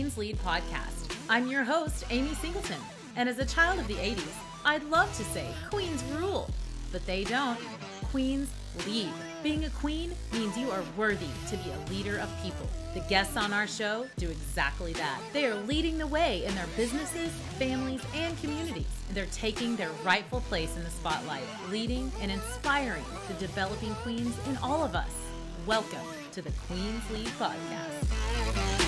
Queen's Lead podcast. I'm your host, Amy Singleton, and as a child of the 80s, I'd love to say Queens rule, but they don't. Queens lead. Being a queen means you are worthy to be a leader of people. The guests on our show do exactly that. They are leading the way in their businesses, families, and communities. They're taking their rightful place in the spotlight, leading and inspiring the developing queens in all of us. Welcome to the Queens Lead Podcast.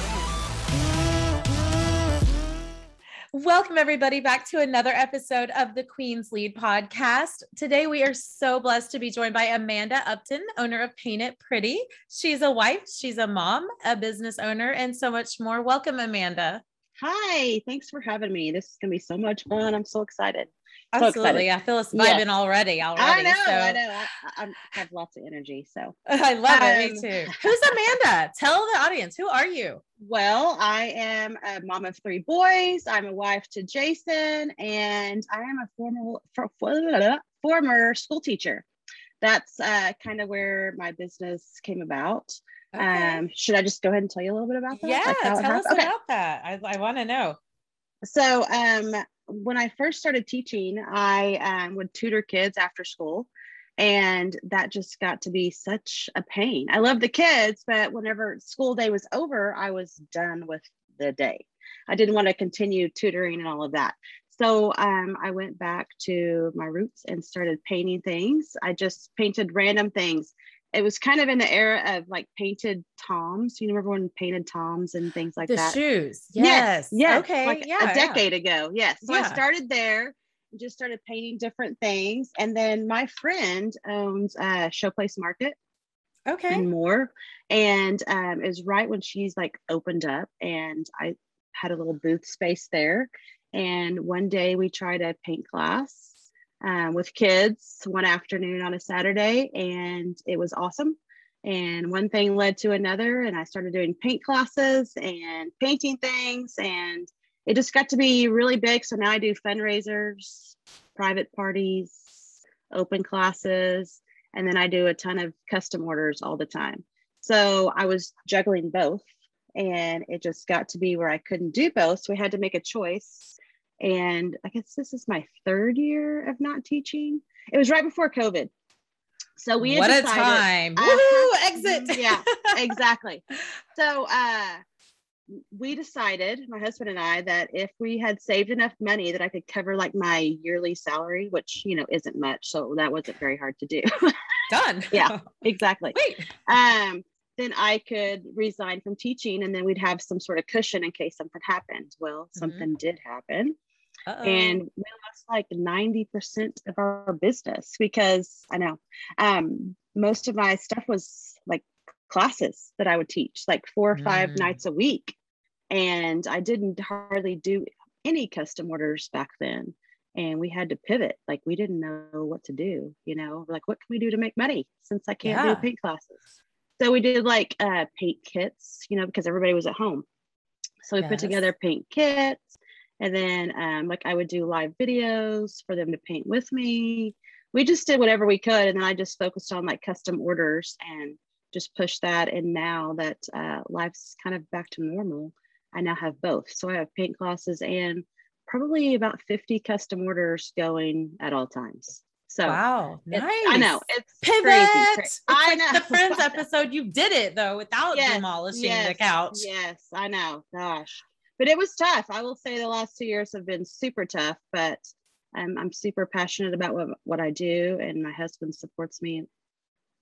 Welcome, everybody, back to another episode of the Queen's Lead podcast. Today, we are so blessed to be joined by Amanda Upton, owner of Paint It Pretty. She's a wife, she's a mom, a business owner, and so much more. Welcome, Amanda. Hi, thanks for having me. This is going to be so much fun. I'm so excited. Absolutely. I feel us vibing already. Already. I know. So. I know. I, I, have lots of energy. So I love um, it. Me um, too. Who's Amanda? Tell the audience. Who are you? Well, I am a mom of three boys. I'm a wife to Jason, and I am a former former school teacher. That's uh, kind of where my business came about. Okay. Um, should I just go ahead and tell you a little bit about that? Yeah, like tell us okay. about that. I, I want to know. So, um, when I first started teaching, I um, would tutor kids after school. And that just got to be such a pain. I love the kids, but whenever school day was over, I was done with the day. I didn't want to continue tutoring and all of that. So um, I went back to my roots and started painting things. I just painted random things it was kind of in the era of like painted toms. You know, everyone painted toms and things like the that. shoes. Yes. Yes. Okay. Like yeah, a decade yeah. ago. Yes. So yeah. I started there and just started painting different things. And then my friend owns a Showplace Market. Okay. And more. And um, it was right when she's like opened up and I had a little booth space there. And one day we tried a paint class um, with kids one afternoon on a Saturday, and it was awesome. And one thing led to another, and I started doing paint classes and painting things, and it just got to be really big. So now I do fundraisers, private parties, open classes, and then I do a ton of custom orders all the time. So I was juggling both, and it just got to be where I couldn't do both. So we had to make a choice and I guess this is my third year of not teaching. It was right before COVID. So we what decided, a time. Uh, Woohoo, exit. yeah, exactly. So uh we decided, my husband and I, that if we had saved enough money that I could cover like my yearly salary, which you know isn't much, so that wasn't very hard to do. Done. yeah, exactly. Wait. Um, then I could resign from teaching, and then we'd have some sort of cushion in case something happened. Well, mm-hmm. something did happen. Uh-oh. and we lost like 90% of our business because I know um, most of my stuff was like classes that I would teach like four or five mm. nights a week. And I didn't hardly do any custom orders back then. And we had to pivot. Like we didn't know what to do, you know, like what can we do to make money since I can't yeah. do paint classes? So we did like uh, paint kits, you know, because everybody was at home. So we yes. put together paint kits and then um, like I would do live videos for them to paint with me. We just did whatever we could. And then I just focused on like custom orders and just pushed that. And now that uh, life's kind of back to normal, I now have both. So I have paint classes and probably about 50 custom orders going at all times. So wow, nice. I know it's pivot. Crazy. It's I like know the Friends episode. You did it though without yes, demolishing yes, the couch. Yes, I know. Gosh, but it was tough. I will say the last two years have been super tough, but I'm, I'm super passionate about what, what I do, and my husband supports me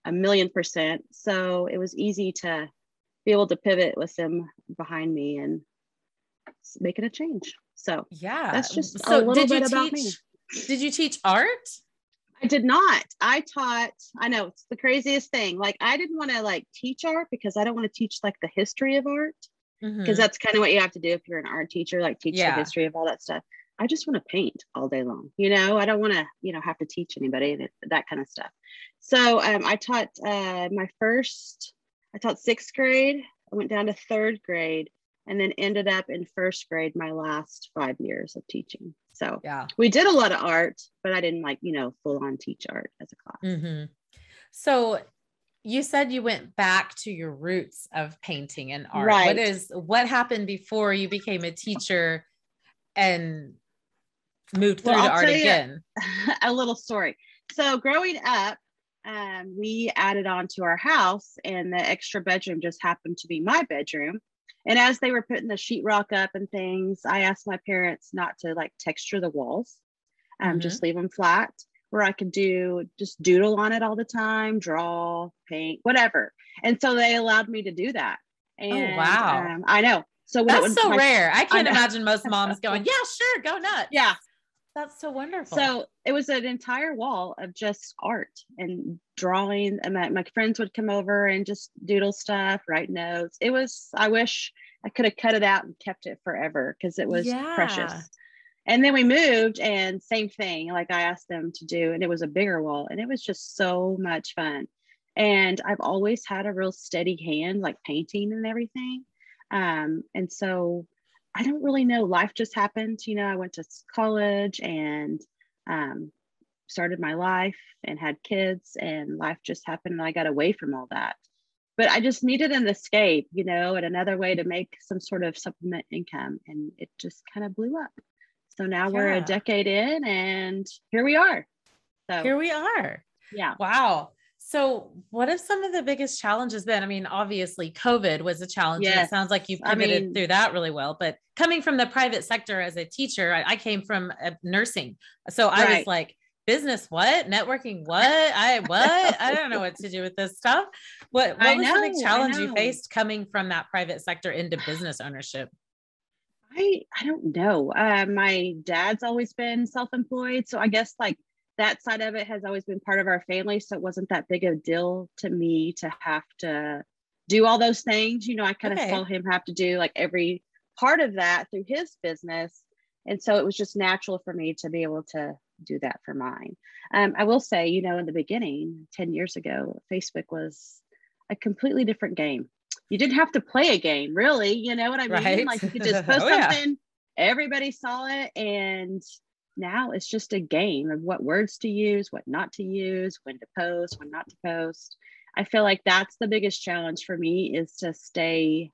a million percent. So it was easy to be able to pivot with him behind me and making a change. So yeah, that's just so a little bit about teach, me. Did you teach art? I did not. I taught, I know it's the craziest thing. Like I didn't want to like teach art because I don't want to teach like the history of art because mm-hmm. that's kind of what you have to do if you're an art teacher, like teach yeah. the history of all that stuff. I just want to paint all day long. You know, I don't want to, you know, have to teach anybody that, that kind of stuff. So um, I taught uh, my first, I taught sixth grade. I went down to third grade and then ended up in first grade my last five years of teaching. So yeah, we did a lot of art, but I didn't like, you know, full on teach art as a class. Mm-hmm. So you said you went back to your roots of painting and art. Right. What is what happened before you became a teacher and moved through well, to art again? A little story. So growing up, um, we added on to our house, and the extra bedroom just happened to be my bedroom. And as they were putting the sheetrock up and things, I asked my parents not to like texture the walls, um, mm-hmm. just leave them flat where I could do just doodle on it all the time, draw, paint, whatever. And so they allowed me to do that. Oh, and, oh, wow. Um, I know. So that's would, so my, rare. I can't I imagine most moms going, yeah, sure, go nuts. Yeah. That's so wonderful. So it was an entire wall of just art and drawing. And my, my friends would come over and just doodle stuff, write notes. It was, I wish I could have cut it out and kept it forever because it was yeah. precious and then we moved and same thing like i asked them to do and it was a bigger wall and it was just so much fun. And i've always had a real steady hand like painting and everything. Um, and so i don't really know life just happened you know i went to college and um, started my life and had kids and life just happened and i got away from all that. But i just needed an escape you know and another way to make some sort of supplement income and it just kind of blew up so now yeah. we're a decade in and here we are. So here we are. Yeah. Wow. So, what have some of the biggest challenges been? I mean, obviously, COVID was a challenge. Yes. it sounds like you've pivoted I mean, through that really well. But coming from the private sector as a teacher, I, I came from uh, nursing. So, I right. was like, business what networking what i what i don't know what to do with this stuff what, what was know, the big challenge you faced coming from that private sector into business ownership I I don't know. Uh, my dad's always been self-employed, so I guess like that side of it has always been part of our family. So it wasn't that big of a deal to me to have to do all those things. You know, I kind of okay. saw him have to do like every part of that through his business, and so it was just natural for me to be able to do that for mine. Um, I will say, you know, in the beginning, ten years ago, Facebook was a completely different game you didn't have to play a game, really. You know what I mean? Right. Like you could just oh, post oh, something, yeah. everybody saw it, and now it's just a game of what words to use, what not to use, when to post, when not to post. I feel like that's the biggest challenge for me is to stay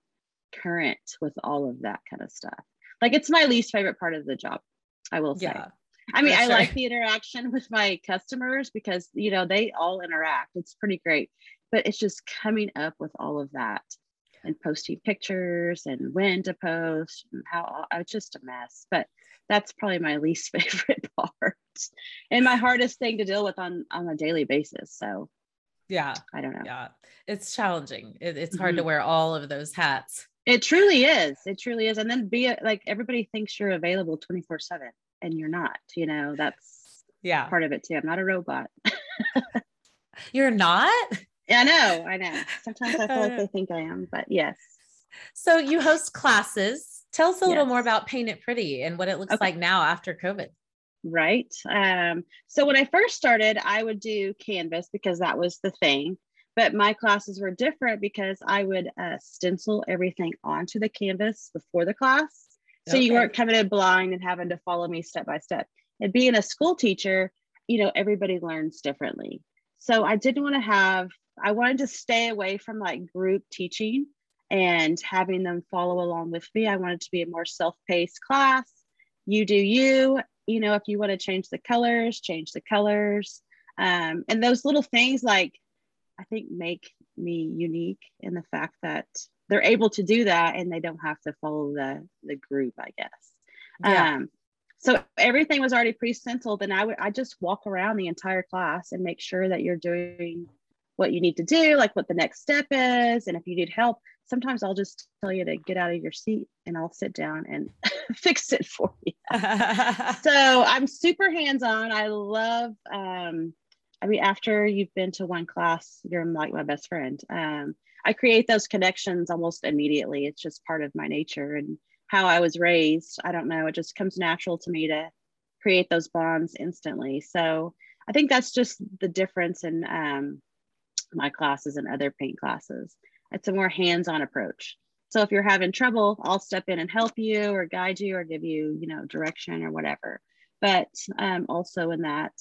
current with all of that kind of stuff. Like it's my least favorite part of the job, I will say. Yeah, I mean, I like the interaction with my customers because, you know, they all interact. It's pretty great. But it's just coming up with all of that and posting pictures and when to post and how it's just a mess. But that's probably my least favorite part and my hardest thing to deal with on on a daily basis. So yeah, I don't know. Yeah, it's challenging. It, it's hard mm-hmm. to wear all of those hats. It truly is. It truly is. And then be like everybody thinks you're available 24 seven and you're not, you know, that's yeah part of it too. I'm not a robot. you're not? I know, I know. Sometimes I feel like they think I am, but yes. So you host classes. Tell us a yes. little more about Paint It Pretty and what it looks okay. like now after COVID. Right. Um, so when I first started, I would do Canvas because that was the thing. But my classes were different because I would uh, stencil everything onto the canvas before the class. So okay. you weren't coming in blind and having to follow me step by step. And being a school teacher, you know, everybody learns differently. So I didn't want to have I wanted to stay away from like group teaching and having them follow along with me. I wanted to be a more self-paced class. You do you, you know, if you want to change the colors, change the colors. Um, and those little things like I think make me unique in the fact that they're able to do that and they don't have to follow the the group, I guess. Yeah. Um, so everything was already pre-stenciled and I would I just walk around the entire class and make sure that you're doing what you need to do, like what the next step is. And if you need help, sometimes I'll just tell you to get out of your seat and I'll sit down and fix it for you. so I'm super hands on. I love, um, I mean, after you've been to one class, you're like my best friend. Um, I create those connections almost immediately. It's just part of my nature and how I was raised. I don't know. It just comes natural to me to create those bonds instantly. So I think that's just the difference in um, my classes and other paint classes. It's a more hands-on approach. So if you're having trouble, I'll step in and help you or guide you or give you, you know, direction or whatever. But um, also in that,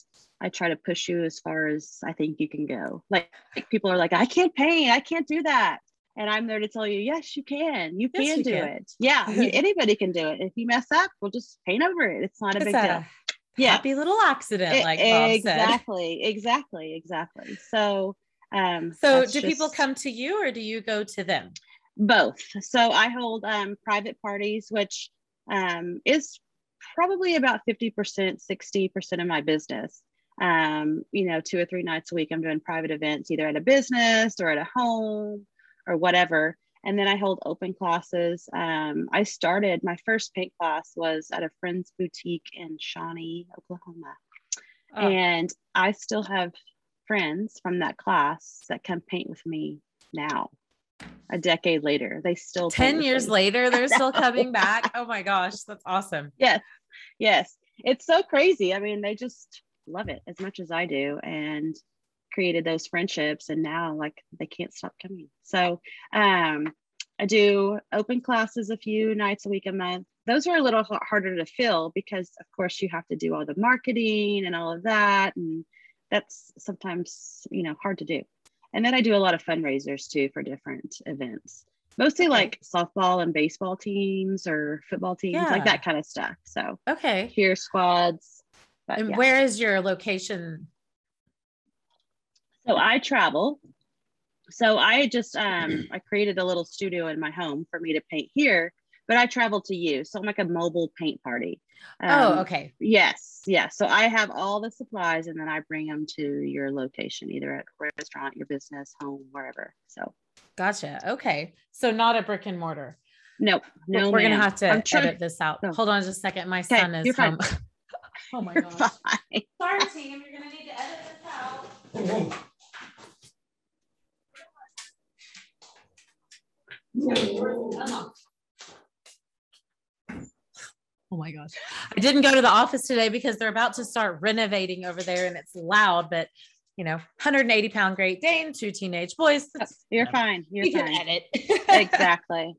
I try to push you as far as I think you can go. Like, like people are like, I can't paint, I can't do that. And I'm there to tell you, yes, you can. You yes, can you do can. it. Yeah, you, anybody can do it. If you mess up, we'll just paint over it. It's not a it's big a deal. Yeah. Happy little accident, like Bob exactly, said. Exactly, exactly. So, um, so do just, people come to you or do you go to them? Both. So I hold um, private parties, which um, is probably about 50%, 60% of my business. Um, you know, two or three nights a week, I'm doing private events either at a business or at a home or whatever. And then I hold open classes. Um, I started my first paint class was at a friend's boutique in Shawnee, Oklahoma. Oh. And I still have friends from that class that come paint with me now a decade later. They still 10 years later they're still coming back? Oh my gosh that's awesome. Yes yes. It's so crazy. I mean they just love it as much as i do and created those friendships and now like they can't stop coming. So um i do open classes a few nights a week a month. Those are a little harder to fill because of course you have to do all the marketing and all of that and that's sometimes you know hard to do and then i do a lot of fundraisers too for different events mostly okay. like softball and baseball teams or football teams yeah. like that kind of stuff so okay cheer squads but, and yeah. where is your location so I travel. So I just um I created a little studio in my home for me to paint here, but I travel to you. So I'm like a mobile paint party. Oh, um, oh, okay. Yes, yes. So I have all the supplies and then I bring them to your location, either at a restaurant, your business, home, wherever. So gotcha. Okay. So not a brick and mortar. Nope. No, we're gonna have to I'm edit this out. No. Hold on just a second. My okay, son is home. oh my god. Sorry, team. You're gonna need to edit this out. Oh, Oh my gosh. I didn't go to the office today because they're about to start renovating over there and it's loud, but you know, 180 pound Great Dane, two teenage boys. You're you fine. You're you fine. Can edit. exactly.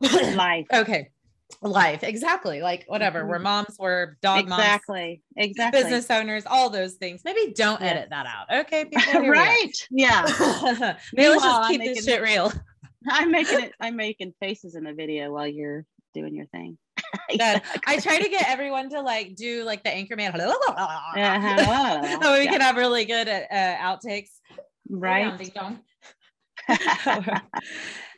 Life. Okay. Life. Exactly. Like whatever. Mm-hmm. We're moms, we're dog exactly. moms. Exactly. Exactly. Business owners, all those things. Maybe don't yeah. edit that out. Okay. People, right. Yeah. Maybe let's just keep this shit real. I'm making it. I'm making faces in the video while you're doing your thing. exactly. I try to get everyone to like do like the anchorman, uh-huh. so we yeah. can have really good uh, outtakes. Right.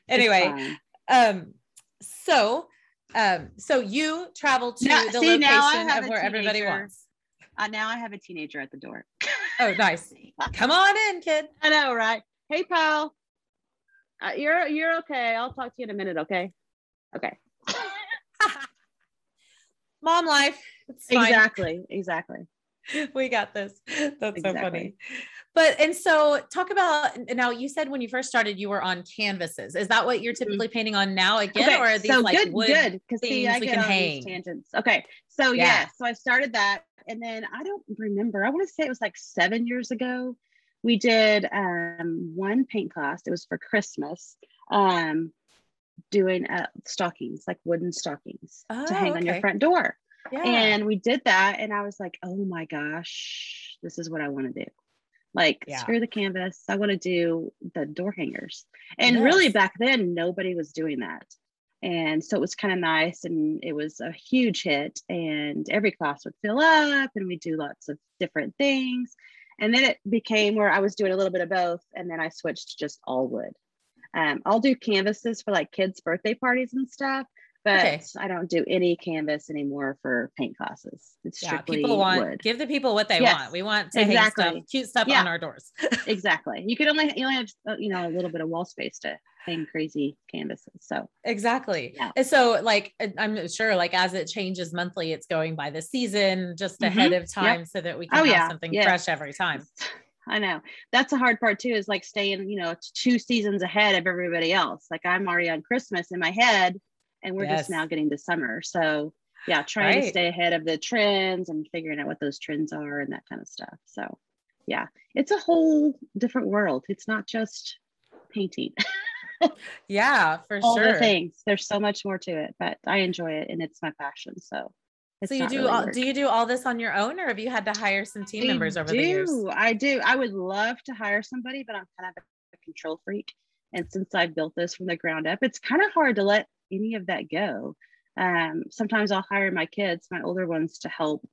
anyway, um, so um, so you travel to now, the see, location of where everybody wants. Uh, now I have a teenager at the door. oh, nice. Come on in, kid. I know, right? Hey, pal. Uh, you're you're okay. I'll talk to you in a minute. Okay. Okay. Mom life. Exactly. Exactly. We got this. That's exactly. so funny. But and so talk about now. You said when you first started, you were on canvases. Is that what you're mm-hmm. typically painting on now again, okay. or are these so like good, wood good because see, I we can hang? Tangents. Okay, so yeah. yeah, so I started that, and then I don't remember. I want to say it was like seven years ago we did um, one paint class. It was for Christmas, um, doing uh, stockings, like wooden stockings oh, to hang okay. on your front door. Yeah. And we did that. And I was like, oh my gosh, this is what I want to do. Like, yeah. screw the canvas. I want to do the door hangers. And yes. really, back then, nobody was doing that. And so it was kind of nice. And it was a huge hit. And every class would fill up, and we do lots of different things. And then it became where I was doing a little bit of both. And then I switched to just all wood. Um, I'll do canvases for like kids' birthday parties and stuff, but okay. I don't do any canvas anymore for paint classes. It's yeah, strictly people want wood. give the people what they yes, want. We want to exactly. hang stuff, cute stuff yeah. on our doors. exactly. You could only you only have uh, you know a little bit of wall space to hang crazy canvases. So exactly. Yeah. And so like I'm sure like as it changes monthly, it's going by the season just mm-hmm. ahead of time yep. so that we can oh, have yeah. something fresh every time. I know that's a hard part too, is like staying, you know, two seasons ahead of everybody else. Like I'm already on Christmas in my head and we're yes. just now getting to summer. So yeah, trying right. to stay ahead of the trends and figuring out what those trends are and that kind of stuff. So yeah, it's a whole different world. It's not just painting. yeah, for All sure. The things. There's so much more to it, but I enjoy it and it's my passion. So so you do really all, do you do all this on your own or have you had to hire some team I members over do, the years? I do. I would love to hire somebody, but I'm kind of a control freak. And since I built this from the ground up, it's kind of hard to let any of that go. Um, sometimes I'll hire my kids, my older ones, to help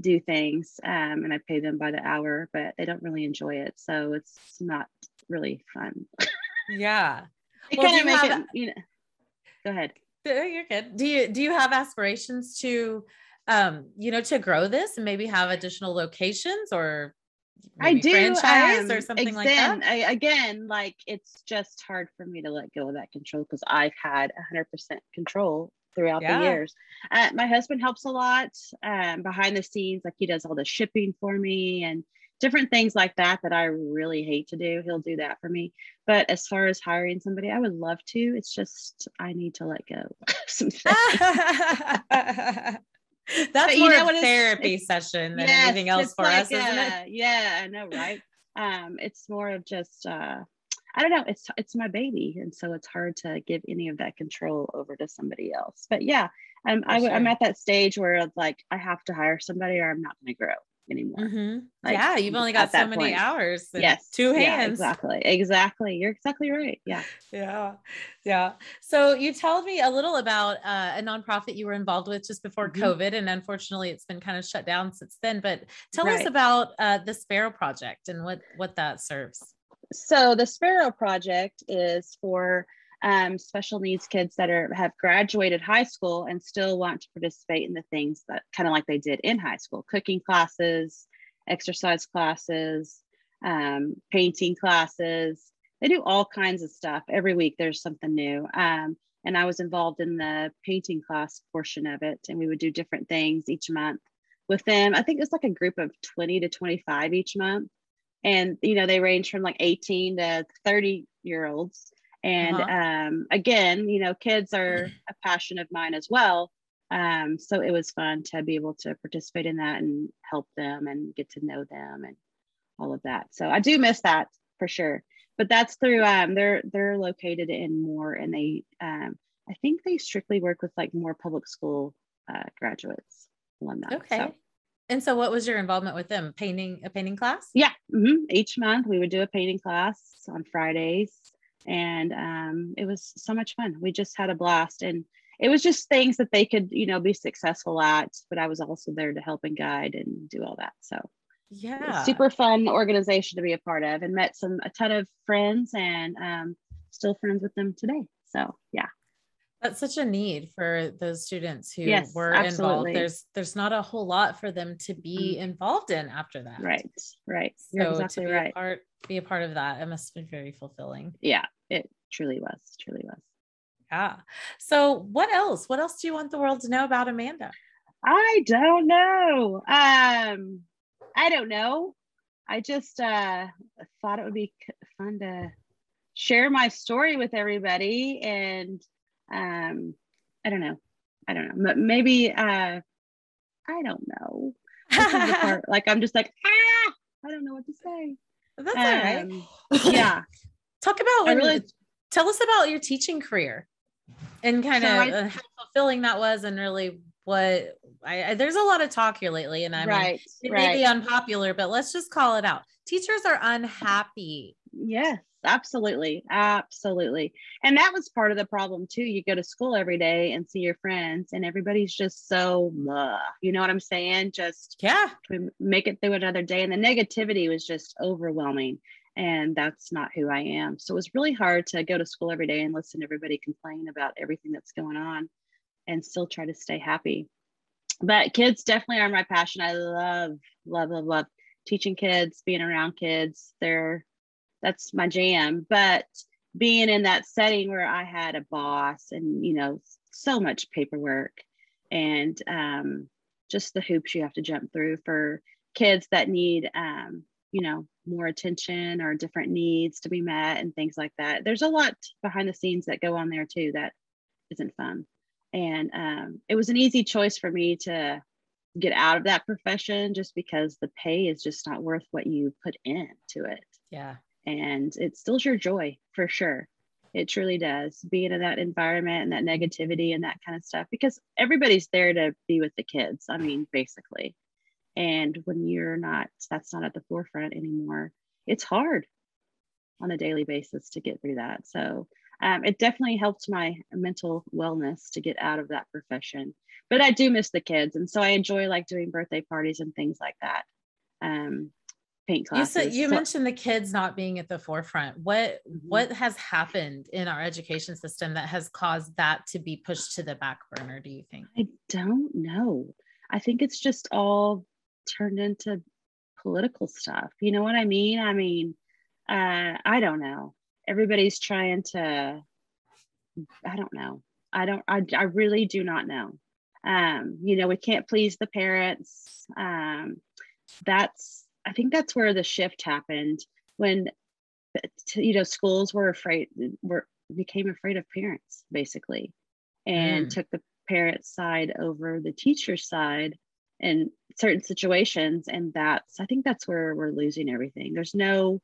do things, um, and I pay them by the hour, but they don't really enjoy it, so it's not really fun. Yeah, it well, kind of make have, it, you know. Go ahead. You're good. Do you do you have aspirations to, um, you know, to grow this and maybe have additional locations or I do franchise um, or something like that. I, again, like it's just hard for me to let go of that control because I've had 100% control throughout yeah. the years. Uh, my husband helps a lot um, behind the scenes, like he does all the shipping for me and different things like that that I really hate to do. He'll do that for me. But as far as hiring somebody, I would love to. It's just I need to let go some That's but more you know a therapy session than yes, anything else for like us, a, isn't it? Yeah, I know, right? Um, it's more of just uh I don't know, it's it's my baby. And so it's hard to give any of that control over to somebody else. But yeah, I'm I, am at that stage where it's like I have to hire somebody or I'm not gonna grow anymore. Mm-hmm. Like, yeah, you've only got so many point. hours. Yes, two hands. Yeah, exactly, exactly. You're exactly right. Yeah, yeah, yeah. So you told me a little about uh, a nonprofit you were involved with just before mm-hmm. COVID, and unfortunately, it's been kind of shut down since then. But tell right. us about uh, the Sparrow Project and what what that serves. So the Sparrow Project is for um, special needs kids that are have graduated high school and still want to participate in the things that kind of like they did in high school cooking classes exercise classes um, painting classes. They do all kinds of stuff. Every week there's something new. Um, and i was involved in the painting class portion of it and we would do different things each month with them. I think it's like a group of 20 to 25 each month. And you know they range from like 18 to 30 year olds and uh-huh. um, again, you know, kids are a passion of mine as well. Um, so it was fun to be able to participate in that and help them and get to know them and all of that. So I do miss that for sure. But that's through um, they're they're located in Moore and they um, I think they strictly work with like Moore public school uh, graduates alumni. Okay. So. And so, what was your involvement with them? Painting a painting class? Yeah. Mm-hmm. Each month we would do a painting class on Fridays and um, it was so much fun. We just had a blast, and it was just things that they could, you know, be successful at. But I was also there to help and guide and do all that. So yeah, super fun organization to be a part of, and met some a ton of friends, and um, still friends with them today. So yeah. That's such a need for those students who yes, were absolutely. involved. There's there's not a whole lot for them to be mm-hmm. involved in after that. Right. Right. You're so exactly to be right. A part, be a part of that. It must have been very fulfilling. Yeah, it truly was. Truly was. Yeah. So what else? What else do you want the world to know about Amanda? I don't know. Um, I don't know. I just uh thought it would be fun to share my story with everybody and um i don't know i don't know maybe uh i don't know part, like i'm just like ah i don't know what to say that's um, all right um, yeah talk about when, really, tell us about your teaching career and kind so of I, uh, how fulfilling that was and really what I, I, there's a lot of talk here lately and i mean right, it right. may be unpopular but let's just call it out. Teachers are unhappy. Yes absolutely absolutely. And that was part of the problem too. You go to school every day and see your friends and everybody's just so blah, you know what i'm saying? Just yeah. make it through another day and the negativity was just overwhelming and that's not who i am. So it was really hard to go to school every day and listen to everybody complain about everything that's going on and still try to stay happy. But kids definitely are my passion. I love love love love teaching kids being around kids. They're that's my jam. But being in that setting where I had a boss and, you know, so much paperwork and um, just the hoops you have to jump through for kids that need, um, you know, more attention or different needs to be met and things like that. There's a lot behind the scenes that go on there too that isn't fun. And um, it was an easy choice for me to get out of that profession just because the pay is just not worth what you put into it. Yeah and it stills your joy for sure It truly does. Being in that environment and that negativity and that kind of stuff, because everybody's there to be with the kids. I mean, basically. And when you're not, that's not at the forefront anymore, it's hard on a daily basis to get through that. So um, it definitely helped my mental wellness to get out of that profession. But I do miss the kids. And so I enjoy like doing birthday parties and things like that. Um, paint classes. You, said, you so, mentioned the kids not being at the forefront. What mm-hmm. what has happened in our education system that has caused that to be pushed to the back burner? Do you think? I don't know. I think it's just all turned into political stuff. You know what I mean? I mean, uh, I don't know. Everybody's trying to. I don't know. I don't. I, I really do not know. Um, you know, we can't please the parents. Um, that's I think that's where the shift happened when you know schools were afraid were became afraid of parents basically and mm. took the parent side over the teacher side in certain situations and that's i think that's where we're losing everything there's no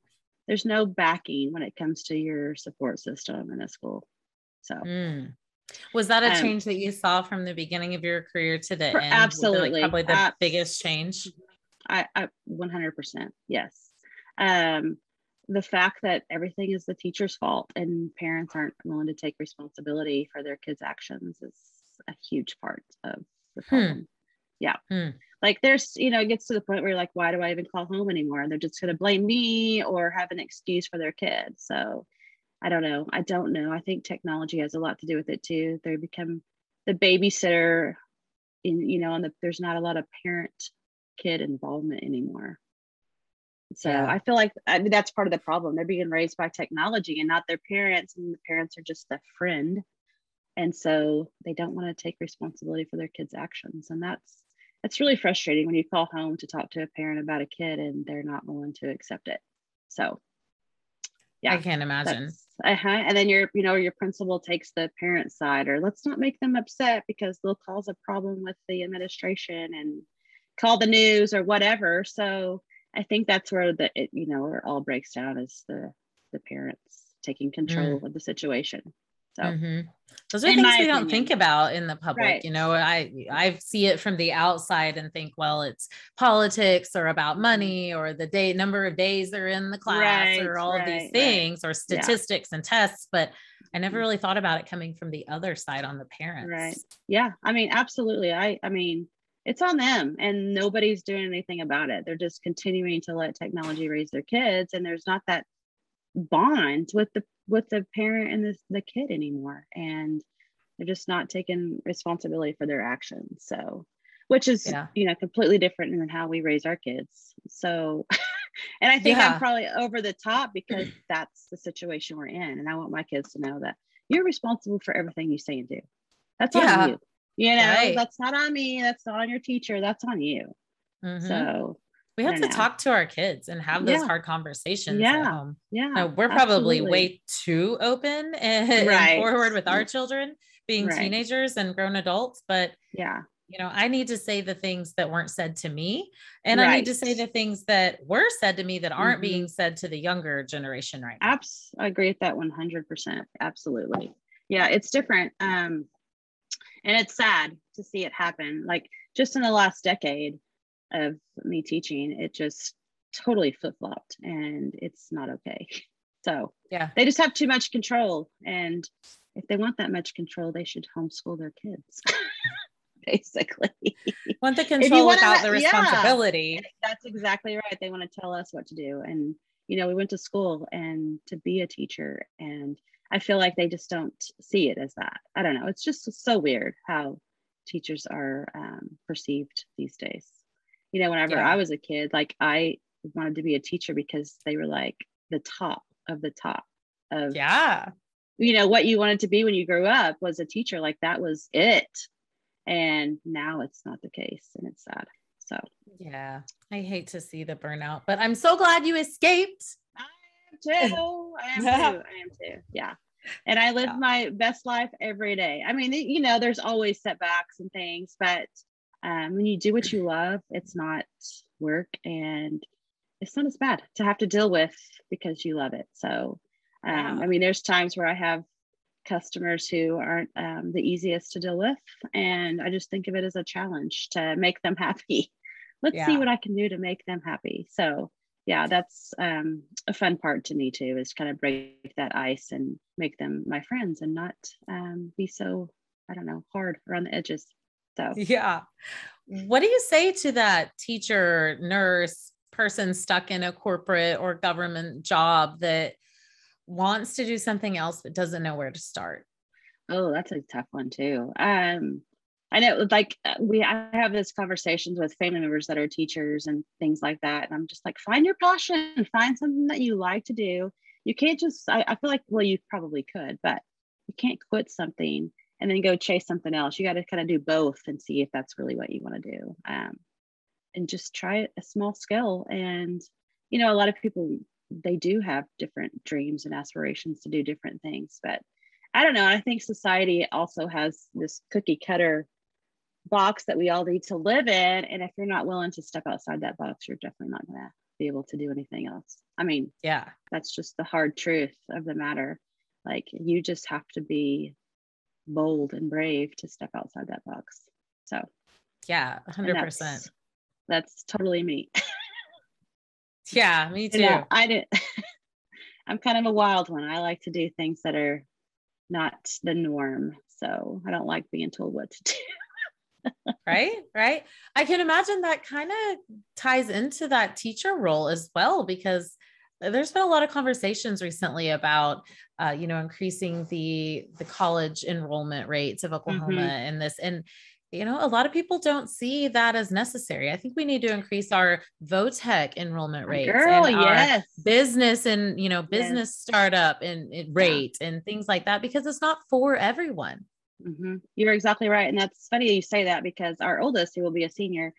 there's no backing when it comes to your support system in a school so mm. was that a um, change that you saw from the beginning of your career to the end absolutely like probably the Abs- biggest change I, I 100% yes. Um, the fact that everything is the teacher's fault and parents aren't willing to take responsibility for their kids' actions is a huge part of the hmm. problem. Hmm. Yeah. Hmm. Like there's, you know, it gets to the point where you're like, why do I even call home anymore? They're just going to blame me or have an excuse for their kid. So I don't know. I don't know. I think technology has a lot to do with it too. They become the babysitter in, you know, and the, there's not a lot of parent kid involvement anymore. So yeah. I feel like I mean, that's part of the problem. They're being raised by technology and not their parents, and the parents are just a friend. And so they don't want to take responsibility for their kids' actions. And that's that's really frustrating when you call home to talk to a parent about a kid and they're not willing to accept it. So yeah. I can't imagine. Uh-huh. And then your, you know, your principal takes the parent side, or let's not make them upset because they'll cause a problem with the administration and call the news or whatever. So I think that's where the it, you know where it all breaks down is the the parents taking control mm. of the situation. So mm-hmm. those are things we opinion. don't think about in the public. Right. You know, I I see it from the outside and think, well, it's politics or about mm-hmm. money or the day number of days they're in the class right, or all right, of these things or statistics yeah. and tests, but I never mm-hmm. really thought about it coming from the other side on the parents. Right. Yeah. I mean, absolutely. I I mean, it's on them and nobody's doing anything about it. They're just continuing to let technology raise their kids and there's not that bond with the with the parent and the, the kid anymore and they're just not taking responsibility for their actions. So which is yeah. you know completely different than how we raise our kids. So and I think yeah. I'm probably over the top because that's the situation we're in and I want my kids to know that you're responsible for everything you say and do. That's yeah. on you you know right. that's not on me that's not on your teacher that's on you mm-hmm. so we have to know. talk to our kids and have those yeah. hard conversations yeah yeah no, we're probably absolutely. way too open and, right. and, forward with our children being right. teenagers and grown adults but yeah you know i need to say the things that weren't said to me and i need to say the things that were said to me that aren't mm-hmm. being said to the younger generation right now. Abs- i agree with that 100% absolutely yeah it's different um and it's sad to see it happen like just in the last decade of me teaching it just totally flip-flopped and it's not okay so yeah they just have too much control and if they want that much control they should homeschool their kids basically want the control without the responsibility yeah, that's exactly right they want to tell us what to do and you know we went to school and to be a teacher and I feel like they just don't see it as that. I don't know. It's just so weird how teachers are um, perceived these days. You know, whenever yeah. I was a kid, like I wanted to be a teacher because they were like the top of the top of yeah. You know what you wanted to be when you grew up was a teacher. Like that was it, and now it's not the case, and it's sad. So yeah, I hate to see the burnout, but I'm so glad you escaped I am too. I am too. I am too. Yeah. And I live yeah. my best life every day. I mean, you know, there's always setbacks and things, but um, when you do what you love, it's not work and it's not as bad to have to deal with because you love it. So Um, wow. I mean, there's times where I have customers who aren't um, the easiest to deal with, and I just think of it as a challenge to make them happy. Let's yeah. see what I can do to make them happy. So, yeah, that's um, a fun part to me too, is kind of break that ice and make them my friends and not um, be so, I don't know, hard around the edges. So, yeah. What do you say to that teacher, nurse, person stuck in a corporate or government job that wants to do something else but doesn't know where to start? Oh, that's a tough one too. Um, I know, like uh, we I have this conversations with family members that are teachers and things like that, and I'm just like, find your passion, find something that you like to do. You can't just. I, I feel like, well, you probably could, but you can't quit something and then go chase something else. You got to kind of do both and see if that's really what you want to do. Um, and just try it a small scale. And, you know, a lot of people, they do have different dreams and aspirations to do different things. But I don't know. I think society also has this cookie cutter box that we all need to live in. And if you're not willing to step outside that box, you're definitely not going to be able to do anything else. I mean, yeah, that's just the hard truth of the matter. Like you just have to be bold and brave to step outside that box. So, yeah, 100%. That's, that's, totally me. yeah, me uh, too. You I did. I'm kind of a wild one. I like to do things that are not the norm. So I don't like being told what to do. right right i can imagine that kind of ties into that teacher role as well because there's been a lot of conversations recently about uh, you know increasing the the college enrollment rates of oklahoma mm-hmm. and this and you know a lot of people don't see that as necessary i think we need to increase our votech enrollment rates Girl, and yes. business and you know business yes. startup and, and rate yeah. and things like that because it's not for everyone mm-hmm. you're exactly right and that's funny you say that because our oldest who will be a senior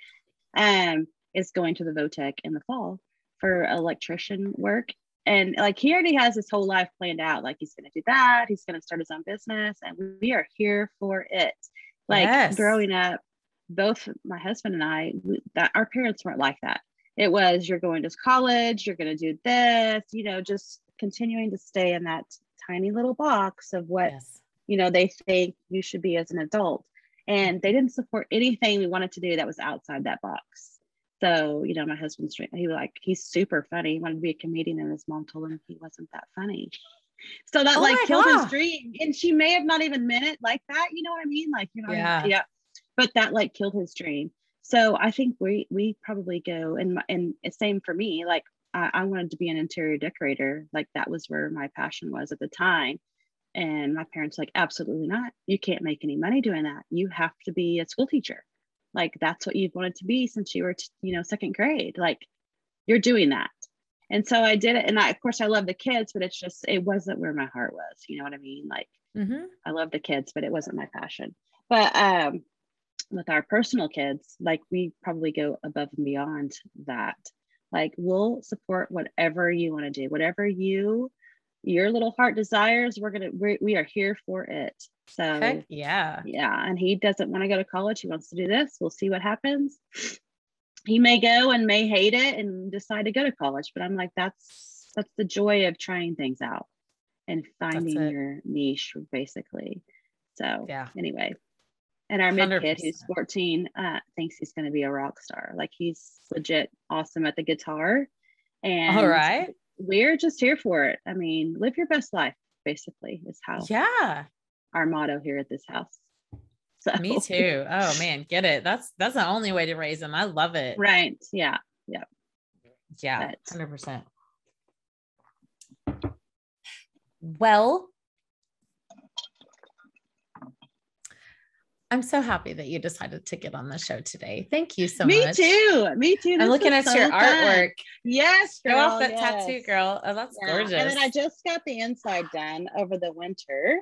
um is going to the votech in the fall for electrician work. And like he already has his whole life planned out. Like he's going to do that. He's going to start his own business. And we are here for it. Like yes. growing up, both my husband and I, we, that our parents weren't like that. It was you're going to college, you're going to do this, you know, just continuing to stay in that tiny little box of what yes. you know they think you should be as an adult. And they didn't support anything we wanted to do that was outside that box. So, you know, my husband's he was like, he's super funny. He wanted to be a comedian, and his mom told him he wasn't that funny. So that oh like killed God. his dream. And she may have not even meant it like that. You know what I mean? Like, you know, yeah. yeah. But that like killed his dream. So I think we we probably go and and same for me. Like I, I wanted to be an interior decorator. Like that was where my passion was at the time. And my parents like, absolutely not. You can't make any money doing that. You have to be a school teacher like that's what you've wanted to be since you were you know second grade like you're doing that. And so i did it and i of course i love the kids but it's just it wasn't where my heart was you know what i mean? Like mm-hmm. i love the kids but it wasn't my passion. But um with our personal kids like we probably go above and beyond that. Like we'll support whatever you want to do whatever you your little heart desires we're gonna we're, we are here for it so Heck yeah. yeah and he doesn't want to go to college he wants to do this we'll see what happens. He may go and may hate it and decide to go to college but i'm like that's that's the joy of trying things out and finding your niche basically. So yeah. anyway and our mid kid who's 14 uh, thinks he's going to be a rock star. Like he's legit awesome at the guitar and all right. we're just here for it. I mean, live your best life, basically, is how yeah our motto here at this house. So me too. Oh man, get it. That's that's the only way to raise them. I love it. Right. Yeah. Yeah. Yeah. Hundred percent. Well, I'm so happy that you decided to get on the show today. Thank you so Me much. Me too. Me too. This I'm looking at so your fun. artwork. Yes, girl. Show off that yes. tattoo, girl. Oh, that's yeah. gorgeous. And then I just got the inside done over the winter.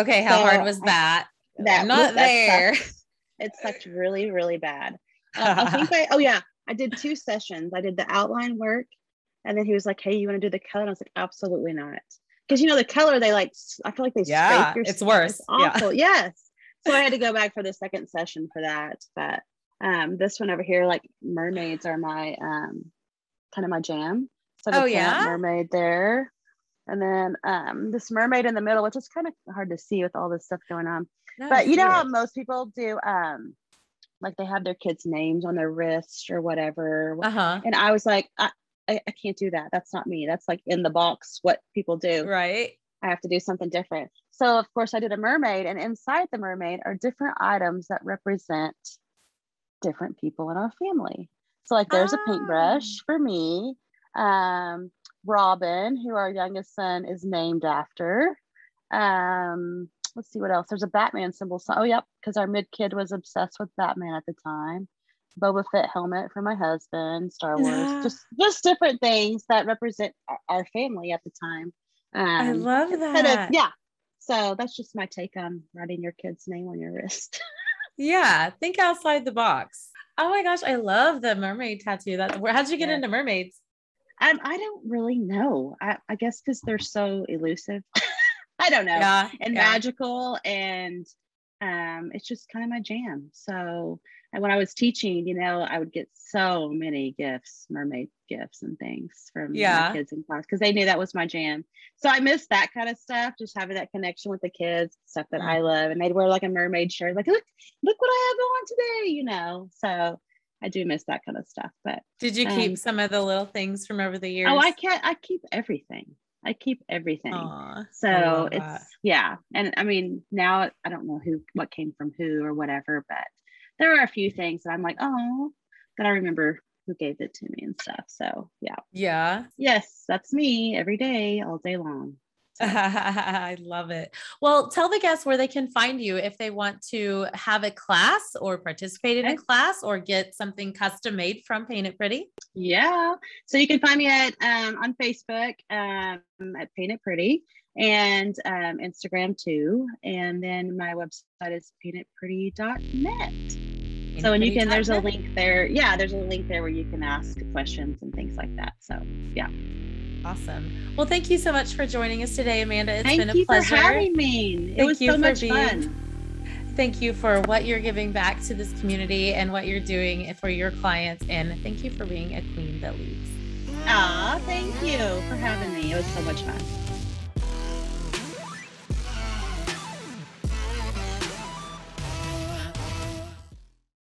Okay, how so hard was that? I, that I'm not there. Sucked. It sucked really, really bad. Uh, I think I. Oh yeah, I did two sessions. I did the outline work, and then he was like, "Hey, you want to do the color?" And I was like, "Absolutely not." Because you know the color, they like. I feel like they. Yeah, it's worse. It's awful. Yeah. Yes so I had to go back for the second session for that. But um, this one over here, like mermaids are my um, kind of my jam. So oh yeah, mermaid there, and then um, this mermaid in the middle, which is kind of hard to see with all this stuff going on. No, but you know how most people do, um, like they have their kids' names on their wrist or whatever. Uh-huh. And I was like, I, I, I can't do that. That's not me. That's like in the box what people do. Right. I have to do something different. So of course I did a mermaid, and inside the mermaid are different items that represent different people in our family. So like there's a paintbrush ah. for me. Um, Robin, who our youngest son is named after. Um, let's see what else. There's a Batman symbol. So, oh, yep, because our mid kid was obsessed with Batman at the time. Boba Fett helmet for my husband, Star Wars, yeah. just just different things that represent our family at the time. Um, I love that. Of, yeah. So that's just my take on writing your kid's name on your wrist. yeah, think outside the box. Oh my gosh, I love the mermaid tattoo. That's where how'd you get yeah. into mermaids? Um, I don't really know. I, I guess because they're so elusive. I don't know. Yeah, and yeah. magical and um, it's just kind of my jam. So and when I was teaching, you know, I would get so many gifts, mermaid gifts and things from yeah. my kids in class because they knew that was my jam. So I miss that kind of stuff, just having that connection with the kids, stuff that I love. And they'd wear like a mermaid shirt, like, look, look what I have on today, you know. So I do miss that kind of stuff. But did you keep um, some of the little things from over the years? Oh, I can't I keep everything. I keep everything. Aww, so it's that. yeah. And I mean now I don't know who what came from who or whatever, but there are a few things that I'm like, oh, that I remember who gave it to me and stuff. So yeah. Yeah. Yes, that's me every day, all day long. I love it. Well, tell the guests where they can find you if they want to have a class or participate in a class or get something custom made from Paint It Pretty. Yeah. So you can find me at um, on Facebook um, at Paint It Pretty and um, Instagram too. And then my website is paintitpretty.net. So and you can there's a link there. Yeah, there's a link there where you can ask questions and things like that. So yeah. Awesome. Well, thank you so much for joining us today, Amanda. It's thank been a pleasure. Thank you for having me. It thank was so much being, fun. Thank you for what you're giving back to this community and what you're doing for your clients. And thank you for being a queen that leads. Ah, thank you for having me. It was so much fun.